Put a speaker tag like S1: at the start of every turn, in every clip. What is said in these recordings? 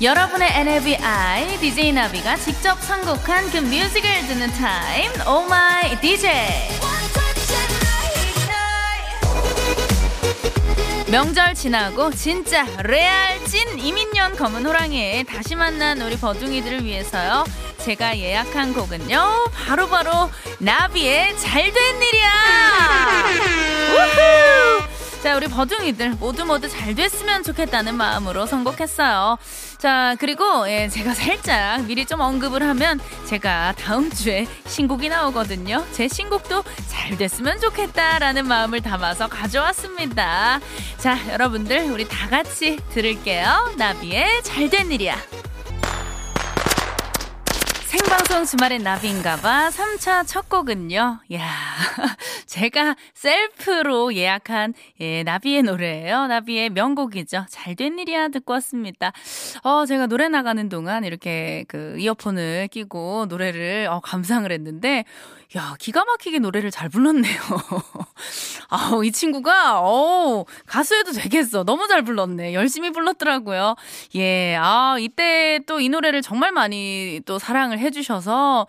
S1: 여러분의 NABI DJ 나비가 직접 선곡한 그 뮤직을 듣는 타임 Oh My DJ 명절 지나고 진짜 레알 찐 이민년 검은 호랑이에 다시 만난 우리 버둥이들을 위해서요. 제가 예약한 곡은요. 바로바로 나비의 잘된 일이야. 우후! 자, 우리 버둥이들 모두 모두 잘 됐으면 좋겠다는 마음으로 선곡했어요. 자, 그리고 예, 제가 살짝 미리 좀 언급을 하면 제가 다음 주에 신곡이 나오거든요. 제 신곡도 잘 됐으면 좋겠다라는 마음을 담아서 가져왔습니다. 자, 여러분들 우리 다 같이 들을게요. 나비의 잘 된 일이야. 생방송 주말엔 나비인가봐 3차 첫 곡은요. 야 제가 셀프로 예약한 예, 나비의 노래예요. 나비의 명곡이죠. 잘 된 일이야 듣고 왔습니다. 어, 제가 노래 나가는 동안 이렇게 그 이어폰을 끼고 노래를 어, 감상을 했는데 야, 기가 막히게 노래를 잘 불렀네요. 아우, 이 친구가, 어 가수해도 되겠어. 너무 잘 불렀네. 열심히 불렀더라고요. 예, 아, 이때 또 이 노래를 정말 많이 또 사랑을 해주셔서,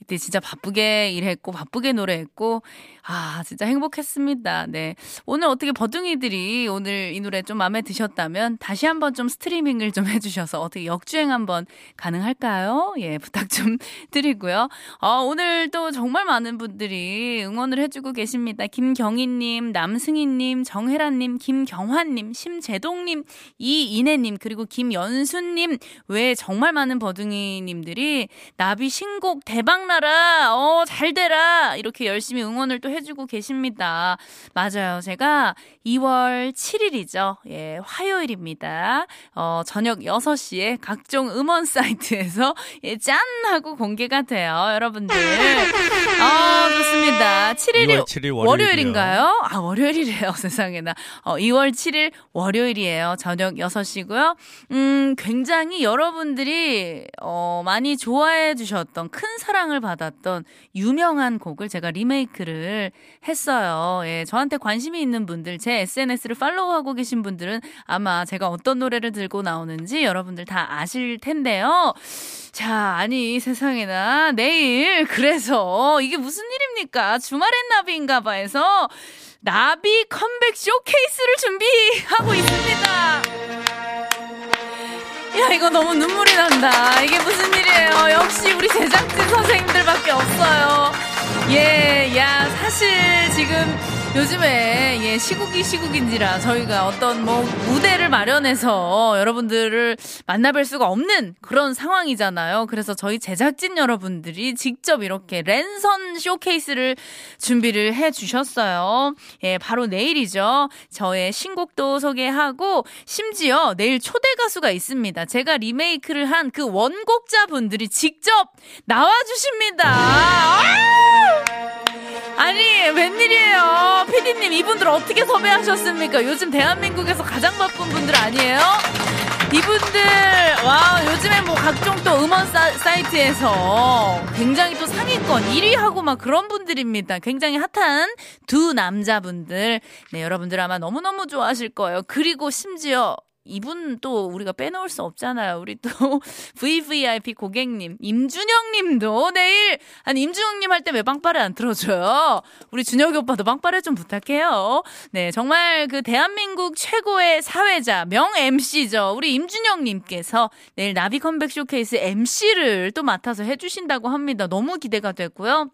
S1: 이때 진짜 바쁘게 일했고, 바쁘게 노래했고, 아, 진짜 행복했습니다. 네. 오늘 어떻게 버둥이들이 오늘 이 노래 좀 마음에 드셨다면 다시 한번 좀 스트리밍을 좀 해주셔서 어떻게 역주행 한번 가능할까요? 예, 부탁 좀 드리고요. 어, 오늘 또 정말 많은 분들이 응원을 해주고 계십니다. 김경희님, 남승희님, 정혜란님, 김경환님, 심재동님, 이인혜님, 그리고 김연수님, 외 정말 많은 버둥이님들이 나비 신곡 대박나라, 어, 잘 되라, 이렇게 열심히 응원을 또 해주고 계십니다. 맞아요. 제가 2월 7일이죠. 예, 화요일입니다. 어, 저녁 6시에 각종 음원 사이트에서 예, 짠! 하고 공개가 돼요. 여러분들. 아, 좋습니다. 7일이 7일 월요일인가요? 아, 월요일이래요. 세상에나. 어, 2월 7일 월요일이에요. 저녁 6시고요. 음, 굉장히 여러분들이 어, 많이 좋아해 주셨던 큰 사랑을 받았던 유명한 곡을 제가 리메이크를 했어요. 예, 저한테 관심이 있는 분들, 제 SNS를 팔로우하고 계신 분들은 아마 제가 어떤 노래를 들고 나오는지 여러분들 다 아실 텐데요. 자, 아니, 세상에나, 내일, 그래서, 이게 무슨 일입니까? 주말엔 나비인가 봐해서, 나비 컴백 쇼케이스를 준비하고 있습니다. 야, 이거 너무 눈물이 난다. 이게 무슨 일이에요? 역시 우리 제작진 선생님들밖에 없어요. 예, 야, 사실 지금 요즘에 예, 시국이 시국인지라 저희가 어떤 뭐 무대를 마련해서 여러분들을 만나뵐 수가 없는 그런 상황이잖아요. 그래서 저희 제작진 여러분들이 직접 이렇게 랜선 쇼케이스를 준비를 해 주셨어요. 예, 바로 내일이죠. 저의 신곡도 소개하고 심지어 내일 초대 가수가 있습니다. 제가 리메이크를 한 그 원곡자 분들이 직접 나와 주십니다. 아니, 웬일이에요? 피디님, 이분들 어떻게 섭외하셨습니까? 요즘 대한민국에서 가장 바쁜 분들 아니에요? 이분들, 와, 요즘에 뭐 각종 또 음원 사, 사이트에서 굉장히 또 상위권 1위 하고 막 그런 분들입니다. 굉장히 핫한 두 남자분들. 네, 여러분들 아마 너무너무 좋아하실 거예요. 그리고 심지어 이분 또 우리가 빼놓을 수 없잖아요. 우리 또 VVIP 고객님, 임준영 님도 내일, 아니, 임준영 님 할 때 왜 빵빠레 안 틀어줘요? 우리 준혁이 오빠도 빵빠레 좀 부탁해요. 네, 정말 그 대한민국 최고의 사회자, 명 MC죠. 우리 임준영 님께서 내일 나비 컴백 쇼케이스 MC를 또 맡아서 해주신다고 합니다. 너무 기대가 되고요.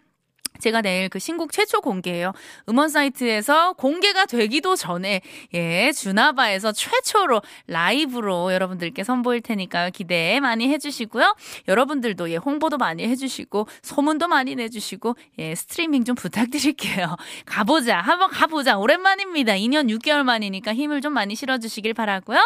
S1: 제가 내일 그 신곡 최초 공개예요. 음원 사이트에서 공개가 되기도 전에 예 주나바에서 최초로 라이브로 여러분들께 선보일 테니까요. 기대 많이 해 주시고요. 여러분들도 예 홍보도 많이 해 주시고 소문도 많이 내 주시고 예 스트리밍 좀 부탁드릴게요. 가 보자 한번 가 보자 오랜만입니다. 2년 6개월 만이니까 힘을 좀 많이 실어 주시길 바라고요.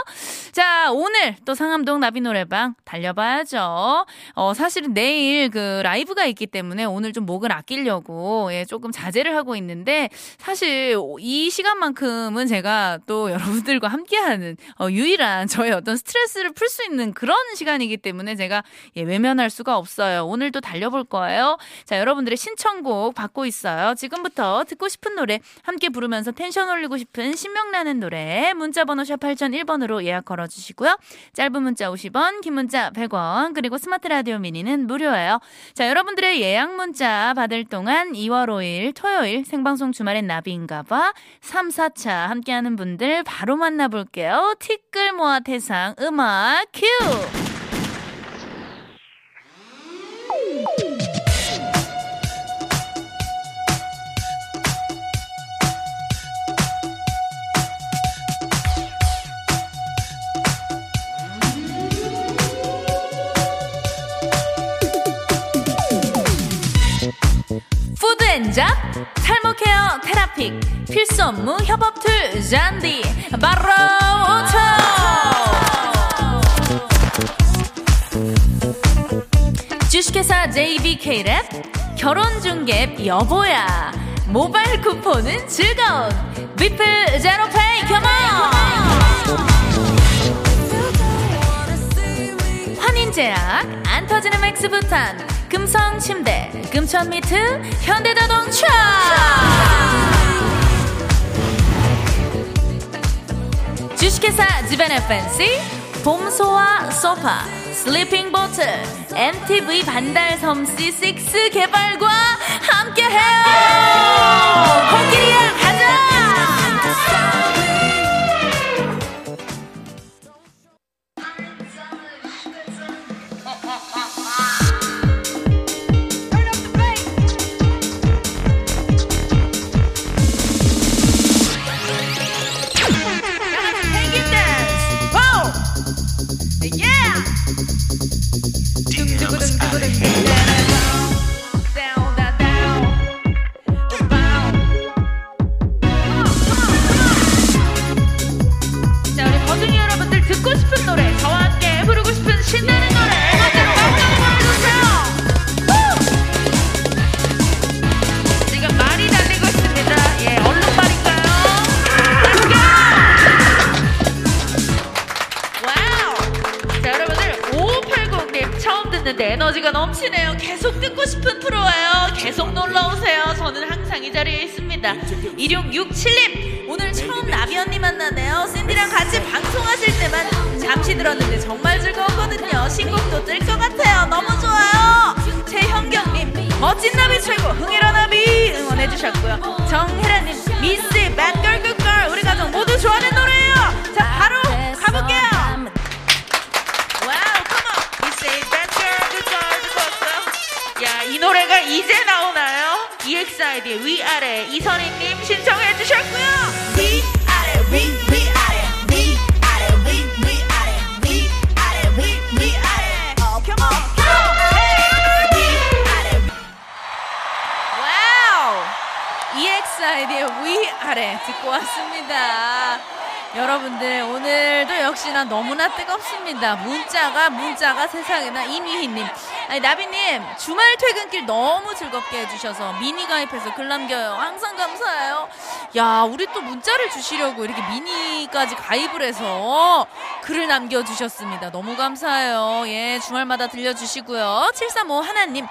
S1: 자 오늘 또 상암동 나비 노래방 달려봐야죠. 어 사실은 내일 그 라이브가 있기 때문에 오늘 좀 목을 아끼려고 하려고 예, 조금 자제를 하고 있는데 사실 이 시간만큼은 제가 또 여러분들과 함께하는 어, 유일한 저의 어떤 스트레스를 풀 수 있는 그런 시간이기 때문에 제가 예, 외면할 수가 없어요. 오늘도 달려볼 거예요. 자, 여러분들의 신청곡 받고 있어요. 지금부터 듣고 싶은 노래 함께 부르면서 텐션 올리고 싶은 신명나는 노래 문자 번호 샵 8001번으로 예약 걸어 주시고요. 짧은 문자 50원, 긴 문자 100원 그리고 스마트 라디오 미니는 무료예요. 자, 여러분들의 예약 문자 받을 동안 동안 2월 5일 토요일 생방송 주말엔 나비인가봐 3, 4차 함께하는 분들 바로 만나볼게요. 티끌 모아 대상 음악 큐! 푸드엔잡 탈모 care 테라픽 필수 업무 협업 tool 잔디 바로 오토 주식회사 JBK랩 결혼중개 여보야. 모바일 쿠폰은 즐거운 비플 제로페이 겸원 환인제약 안 터지는 맥스부탄 금성 침대, 금천 미트, 현대자동차! 주식회사 지벤 팬시, 봄소와 소파, 슬리핑 보틀, MTV 반달섬 C6 개발과 함께해요! 에너지가 넘치네요. 계속 듣고 싶은 프로예요. 계속 놀러 오세요. 저는 항상 이 자리에 있습니다. 1667님, 오늘 처음 나비 언니 만나네요. 샌디랑 같이 방송하실 때만 잠시 들었는데 정말 즐거웠거든요. 신곡도 뜰 것 같아요. 너무 좋아요. 최현경님, 멋진 나비 최고, 흥이라 나비 응원해주셨고요. 정혜라님, 미스, 맷걸, 끝걸, 우리 가족 모두 좋아하는 노래예요. 자, 바로 가볼게요. 노래가 이제 나오나요? EXID 위아래 이선희님 신청해 주셨고요. 위아래 위 위아래 위아래 위 위아래 위아래 위 위아래 어 come on come on wow EXID의 위아래 듣고 왔습니다. 뜨겁습니다. 문자가 문자가 세상에나 이미희님. 아니 나비님 주말 퇴근길 너무 즐겁게 해주셔서 미니 가입해서 글 남겨요. 항상 감사해요. 야 우리 또 문자를 주시려고 이렇게 미니까지 가입을 해서 글을 남겨주셨습니다. 너무 감사해요. 예 주말마다 들려주시고요. 735 하나님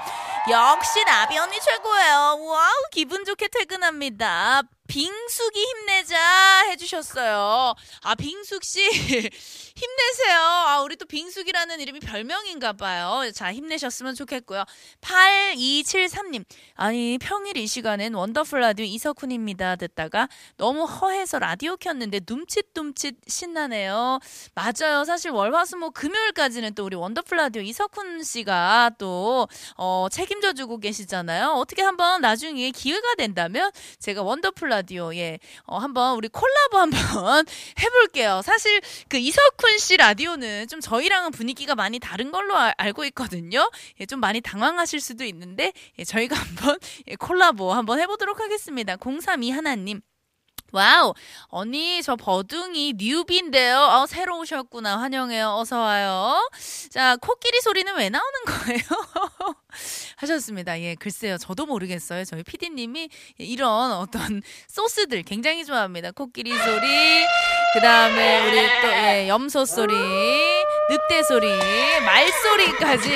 S1: 역시 나비 언니 최고예요. wow 기분 좋게 퇴근합니다. 빙숙이 힘내자 해주셨어요. 아, 빙숙 씨, 힘내세요. 아, 우리 또 빙숙이라는 이름이 별명인가 봐요. 자, 힘내셨으면 좋겠고요. 8273님, 아니, 평일 이 시간엔 원더풀 라디오 이석훈입니다. 듣다가 너무 허해서 라디오 켰는데 둠칫둠칫 신나네요. 맞아요. 사실 월화수목 금요일까지는 또 우리 원더풀 라디오 이석훈 씨가 또, 어, 책임져주고 계시잖아요. 어떻게 한번 나중에 기회가 된다면 제가 원더풀 라디오, 예, 어, 한번 우리 콜라보 한번 해볼게요. 사실 그 이석훈 씨 라디오는 좀 저희랑은 분위기가 많이 다른 걸로 아, 알고 있거든요. 예, 좀 많이 당황하실 수도 있는데, 예, 저희가 한번 예, 콜라보 한번 해보도록 하겠습니다. 032 하나님. wow. 언니 저 버둥이 newbie인데요. 어, 새로 오셨구나. 환영해요. 어서 와요. 자 코끼리 소리는 왜 나오는 거예요? 하셨습니다. 예 글쎄요. 저도 모르겠어요. 저희 PD님이 이런 어떤 소스들 굉장히 좋아합니다. 코끼리 소리 그 다음에 우리 또 예, 염소 소리 늑대 소리 말소리까지.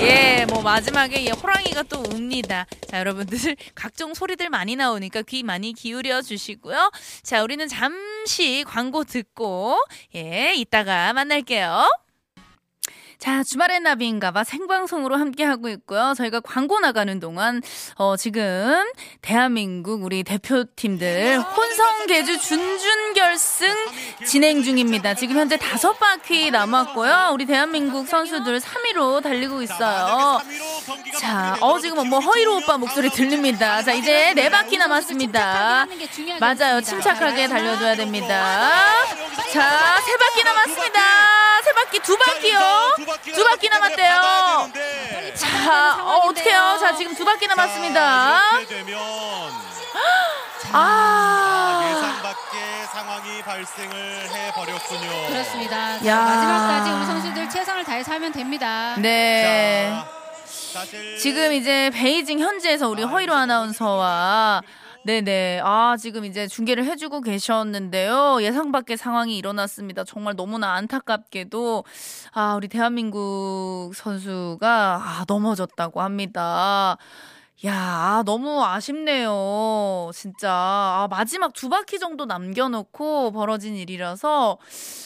S1: 예 뭐 마지막에 예, 호랑이가 또 웁니다. 자 여러분들 각종 소리들 많이 나오니까 귀 많이 기울여 주시고요. 자, 우리는 잠시 광고 듣고, 예, 이따가 만날게요. 자, 주말의 나비인가봐 생방송으로 함께하고 있고요. 저희가 광고 나가는 동안, 어, 지금, 대한민국 우리 대표팀들 혼성 개주 준준결승 진행 중입니다. 지금 현재 다섯 바퀴 남았고요. 우리 대한민국 선수들 3위로 달리고 있어요. 자, 어, 지금 뭐 허이로 오빠 목소리 들립니다. 자, 이제 네 바퀴 남았습니다. 맞아요. 침착하게 달려줘야 됩니다. 자, 세 바퀴 남았습니다. 세 바퀴, 두 바퀴요. 두 바퀴 남았대요. 자, 어, 어떡해요. 자, 지금 두 바퀴 남았습니다. 아.
S2: 예상 밖의 상황이 발생을 해버렸군요.
S3: 그렇습니다. 자,
S1: 야.
S3: 마지막까지 우리 선수들 최선을 다해서 하면 됩니다.
S1: 네.
S2: 자, 사실
S1: 지금 이제 베이징 현지에서 우리 허이로 아나운서와 네네. 아, 지금 이제 중계를 해주고 계셨는데요. 예상 밖의 상황이 일어났습니다. 정말 너무나 안타깝게도, 아, 우리 대한민국 선수가, 아, 넘어졌다고 합니다. 야, 아, 너무 아쉽네요. 진짜. 아, 마지막 두 바퀴 정도 남겨놓고 벌어진 일이라서,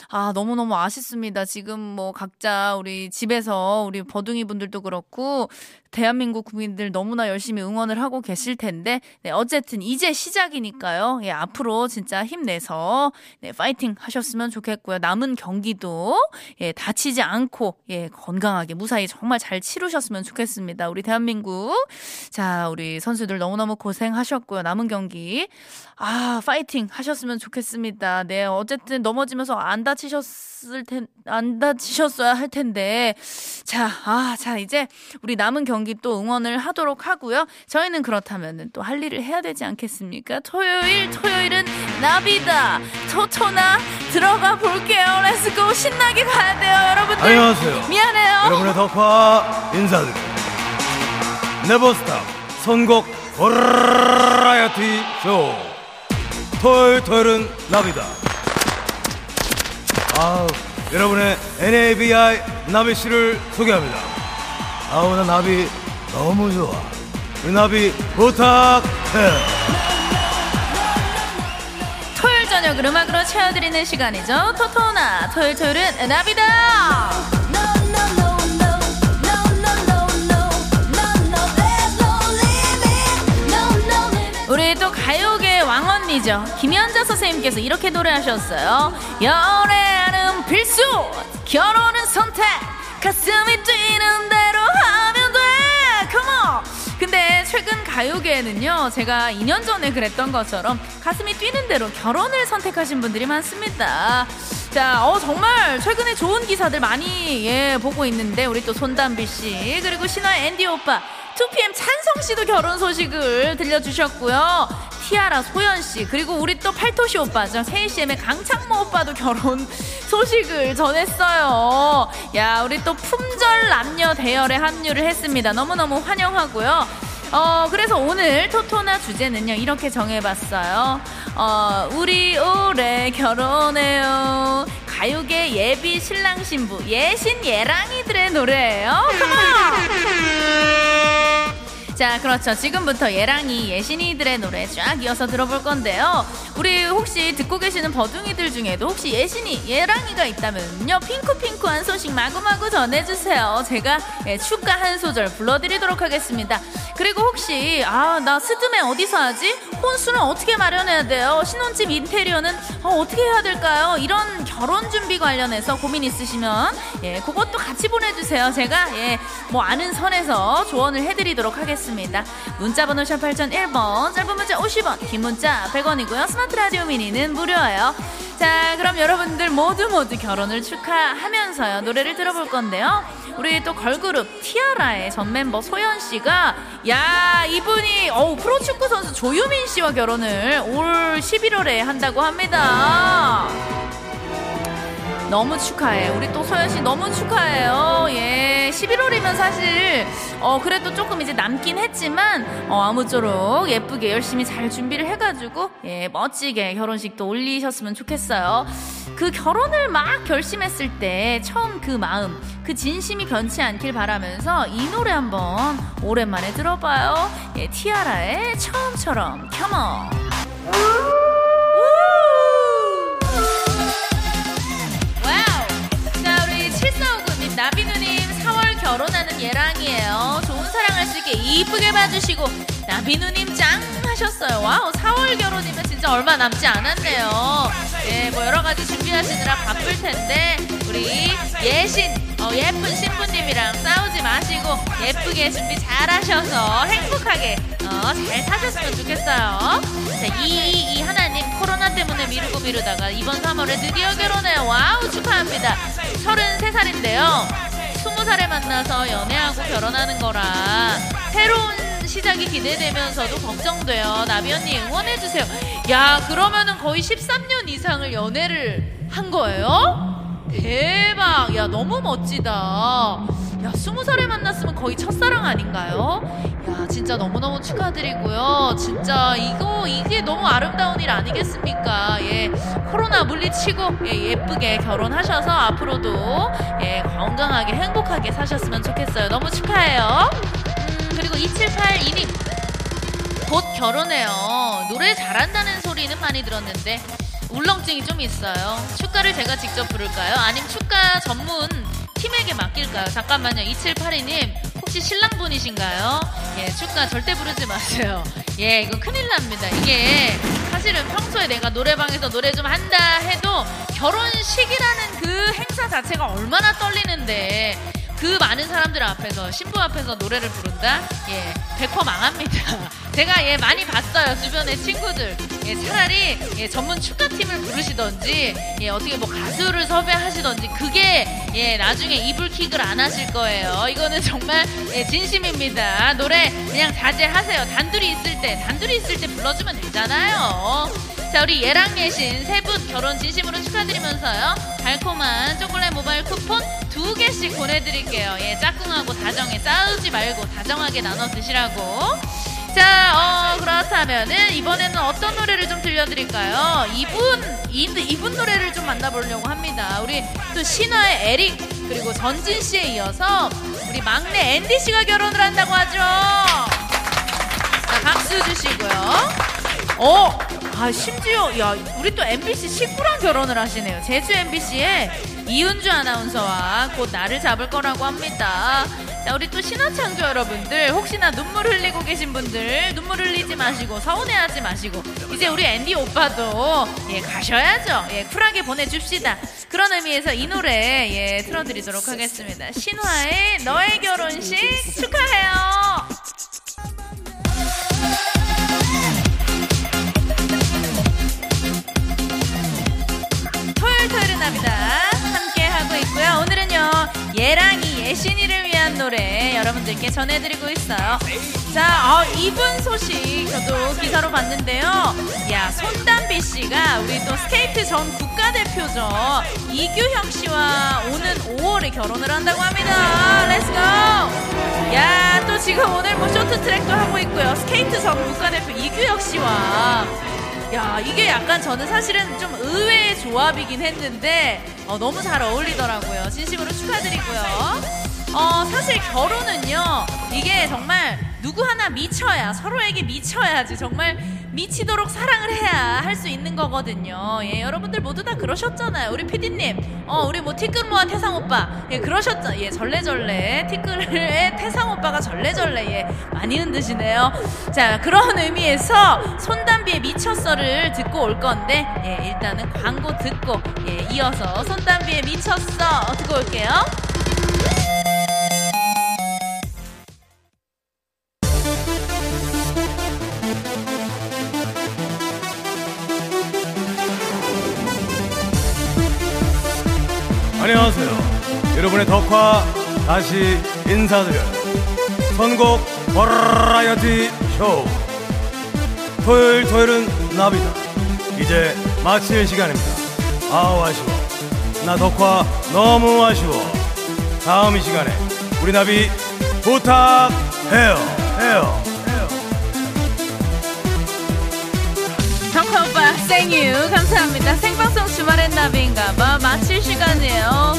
S1: 아, 너무너무 아쉽습니다. 지금 뭐 각자 우리 집에서 우리 버둥이 분들도 그렇고, 대한민국 국민들 너무나 열심히 응원을 하고 계실 텐데, 네, 어쨌든 이제 시작이니까요. 예, 앞으로 진짜 힘내서, 네, 파이팅 하셨으면 좋겠고요. 남은 경기도, 예, 다치지 않고, 예, 건강하게 무사히 정말 잘 치르셨으면 좋겠습니다. 우리 대한민국. 자, 우리 선수들 너무너무 고생하셨고요. 남은 경기. 아, 파이팅 하셨으면 좋겠습니다. 네, 어쨌든 넘어지면서 안 다치셨을 텐, 안 다치셨어야 할 텐데. 자, 아, 자, 이제 우리 남은 경기 또 응원을 하도록 하고요. 저희는 그렇다면은 또 할 일을 해야 되지 않겠습니까? 토요일, 토요일은 나비다. 토토나 들어가 볼게요. let's go. 신나게 가야 돼요, 여러분들.
S4: 안녕하세요.
S1: 미안해요.
S4: 여러분의 덕화 인사드립니다. never stop 선곡 버라이어티 쇼 토요일 토요일은 나비다. 아우 여러분의 NABI 나비 씨를 소개합니다. 아우 나 나비 너무 좋아. 우리 나비 부탁해.
S1: 토요일 저녁을 음악으로 채워드리는 시간이죠. 토토나 토요일 토요일은 나비다. 가요계 왕언니죠. 김연자 선생님께서 이렇게 노래하셨어요. 연애하는 필수, 결혼은 선택, 가슴이 뛰는 대로 하면 돼. Come on. 근데 최근 가요계에는요, 제가 2년 전에 그랬던 것처럼 가슴이 뛰는 대로 결혼을 선택하신 분들이 많습니다. 자, 어, 정말 최근에 좋은 기사들 많이, 예, 보고 있는데, 우리 또 손담비 씨, 그리고 신화의 앤디 오빠, 2PM 찬성 씨도 결혼 소식을 들려주셨고요. 티아라 소연 씨 그리고 우리 또 팔토시 오빠죠. 세이CM의 강창모 오빠도 결혼 소식을 전했어요. 야 우리 또 품절 남녀 대열에 합류를 했습니다. 너무너무 환영하고요. 어 그래서 오늘 토토나 주제는요 이렇게 정해봤어요. 어 우리 올해 결혼해요. 가요계 예비 신랑 신부 예신 예랑이들의 노래예요. 자, 그렇죠. 지금부터 예랑이 예신이들의 노래 쫙 이어서 들어볼 건데요. 우리 혹시 듣고 계시는 버둥이들 중에도 혹시 예신이 예랑이가 있다면요. 핑크핑크한 소식 마구마구 전해주세요. 제가 예, 축가 한 소절 불러드리도록 하겠습니다. 그리고 혹시 아 나 스드메 어디서 하지? 혼수는 어떻게 마련해야 돼요? 신혼집 인테리어는 어, 어떻게 해야 될까요? 이런 결혼 준비 관련해서 고민 있으시면 예 그것도 같이 보내주세요. 제가 예뭐 아는 선에서 조언을 해드리도록 하겠습니다. 문자번호 샵 8001번 짧은 문자 50원 긴 문자 100원이고요. 스마트 라디오 미니는 무료예요. 자 그럼 여러분들 모두 모두 결혼을 축하하면서요 노래를 들어볼 건데요. 우리 또 걸그룹 티아라의 전 멤버 소연 씨가 야 이분이 어우 프로축구 선수 조유민 씨와 결혼을 올 11월에 한다고 합니다. 너무 축하해. 우리 또 소연 씨 너무 축하해요. 예. 11월이면 사실, 어, 그래도 조금 이제 남긴 했지만, 어, 아무쪼록 예쁘게 열심히 잘 준비를 해 가지고, 예, 멋지게 결혼식도 올리셨으면 좋겠어요. 그 결혼을 막 결심했을 때, 처음 그 마음, 그 진심이 변치 않길 바라면서 이 노래 한번 오랜만에 들어봐요. 예, 티아라의 처음처럼, 컴온. 결혼하는 예랑이에요. 좋은 사랑할 수 있게 이쁘게 봐주시고, 나비누님 짱 하셨어요. wow, 4월 결혼이면 진짜 얼마 남지 않았네요. 예, 뭐 여러 가지 준비하시느라 바쁠 텐데, 우리 예신, 어, 예쁜 신부님이랑 싸우지 마시고, 예쁘게 준비 잘 하셔서 행복하게, 어, 잘 사셨으면 좋겠어요. 자, 이이 하나님, 코로나 때문에 미루고 미루다가 이번 3월에 드디어 결혼해요. wow, 축하합니다. 33살인데요. 20살에 만나서 연애하고 결혼하는 거라 새로운 시작이 기대되면서도 걱정돼요. 나비 언니 응원해주세요. 야, 그러면은 거의 13년 이상을 연애를 한 거예요? 대박. 야, 너무 멋지다. 야, 20살에 만났으면 거의 첫사랑 아닌가요? 야, 진짜 너무너무 축하드리고요. 진짜 이거, 이게 너무 아름다운 일 아니겠습니까? 예, 코로나 물리치고, 예, 예쁘게 결혼하셔서 앞으로도, 예, 건강하게 행복하게 사셨으면 좋겠어요. 너무 축하해요. 음, 그리고 2782님. 곧 결혼해요. 노래 잘한다는 소리는 많이 들었는데 울렁증이 좀 있어요. 축가를 제가 직접 부를까요? 아니면 축가 전문 팀에게 맡길까요? 잠깐만요. 2782님 혹시 신랑분이신가요? 예, 축가 절대 부르지 마세요. 예, 이거 큰일 납니다. 이게 사실은 평소에 내가 노래방에서 노래 좀 한다 해도 결혼식이라는 그 행사 자체가 얼마나 떨리는데 그 많은 사람들 앞에서 신부 앞에서 노래를 부른다? 예, 100% 망합니다. 제가 예 많이 봤어요 주변의 친구들. 예, 차라리 예, 전문 축가팀을 부르시던지 예 어떻게 뭐 가수를 섭외하시던지 그게 예 나중에 이불킥을 안 하실 거예요. 이거는 정말 예, 진심입니다. 노래 그냥 자제하세요. 단둘이 있을 때 단둘이 있을 때 불러주면 되잖아요. 자 우리 예랑 예신 세 분 결혼 진심으로 축하드리면서요 달콤한 초콜릿 모바일 쿠폰 두 개씩 보내드릴게요 예 짝꿍하고 다정에 싸우지 말고 다정하게 나눠 드시라고 자 어, 그렇다면은 이번에는 어떤 노래를 좀 들려드릴까요 이분 이, 이분 노래를 좀 만나보려고 합니다 우리 또 신화의 에릭 그리고 전진 씨에 이어서 우리 막내 앤디 씨가 결혼을 한다고 하죠 자 박수 주시고요 어, 아 심지어 야 우리 또 MBC 식구랑 결혼을 하시네요. 제주 MBC에 이은주 아나운서와 곧 나를 잡을 거라고 합니다. 자 우리 또 신화창조 여러분들 혹시나 눈물 흘리고 계신 분들 눈물 흘리지 마시고 서운해하지 마시고 이제 우리 앤디 오빠도 예 가셔야죠. 예 쿨하게 보내줍시다. 그런 의미에서 이 노래 예 틀어드리도록 하겠습니다. 신화의 너의 결혼식 축하 노래 여러분들께 전해드리고 있어요. 자 어, 이분 소식 저도 기사로 봤는데요. 야 손담비 씨가 우리 또 스케이트 전 국가대표죠 이규혁 씨와 오는 5월에 결혼을 한다고 합니다. let's go. 야 또 지금 오늘 뭐 쇼트트랙도 하고 있고요. 스케이트 전 국가대표 이규혁 씨와 야 이게 약간 저는 사실은 좀 의외의 조합이긴 했는데 어, 너무 잘 어울리더라고요. 진심으로 축하드리고요. 어 사실 결혼은요 이게 정말 누구 하나 미쳐야 서로에게 미쳐야지 정말 미치도록 사랑을 해야 할 수 있는 거거든요. 예, 여러분들 모두 다 그러셨잖아요. 우리 피디님, 어, 우리 뭐 티끌모아 태상 오빠, 예, 그러셨죠. 예, 절레절레 티끌의 태상 오빠가 절레절레 예, 많이 흔드시네요. 자, 그런 의미에서 손담비의 미쳤어를 듣고 올 건데, 예, 일단은 광고 듣고 예, 이어서 손담비의 미쳤어 듣고 올게요.
S4: 안녕하세요. 여러분의 덕화 다시 인사드려요. 선곡 버라이어티 쇼. 토요일 토요일은 나비다. 이제 마칠 시간입니다. 아우 아쉬워. 나 덕화 너무 아쉬워. 다음 이 시간에 우리 나비 부탁해요. 해요.
S1: thank you 감사합니다. 생방송 주말엔 나비인가 봐 마칠 시간이에요.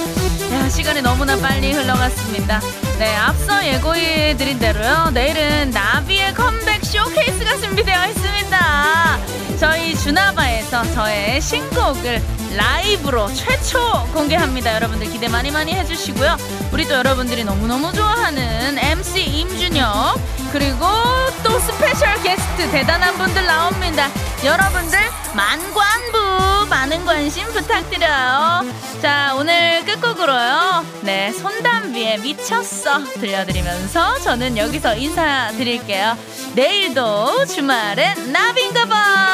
S1: 야 시간이 너무나 빨리 흘러갔습니다. 네 앞서 예고해드린 대로요. 내일은 나비의 컴백 쇼케이스가 준비되어 있습니다. 저희 주나바에서 저의 신곡을 라이브로 최초 공개합니다. 여러분들 기대 많이 많이 해주시고요. 우리 또 여러분들이 너무너무 좋아하는 MC 임준혁 그리고 또 스페셜 게스트 대단한 분들 나옵니다. 여러분들 만관부 많은 관심 부탁드려요. 자 오늘 끝곡으로요. 네 손담비의 미쳤어 들려드리면서 저는 여기서 인사드릴게요. 내일도 주말엔 나비인가봐.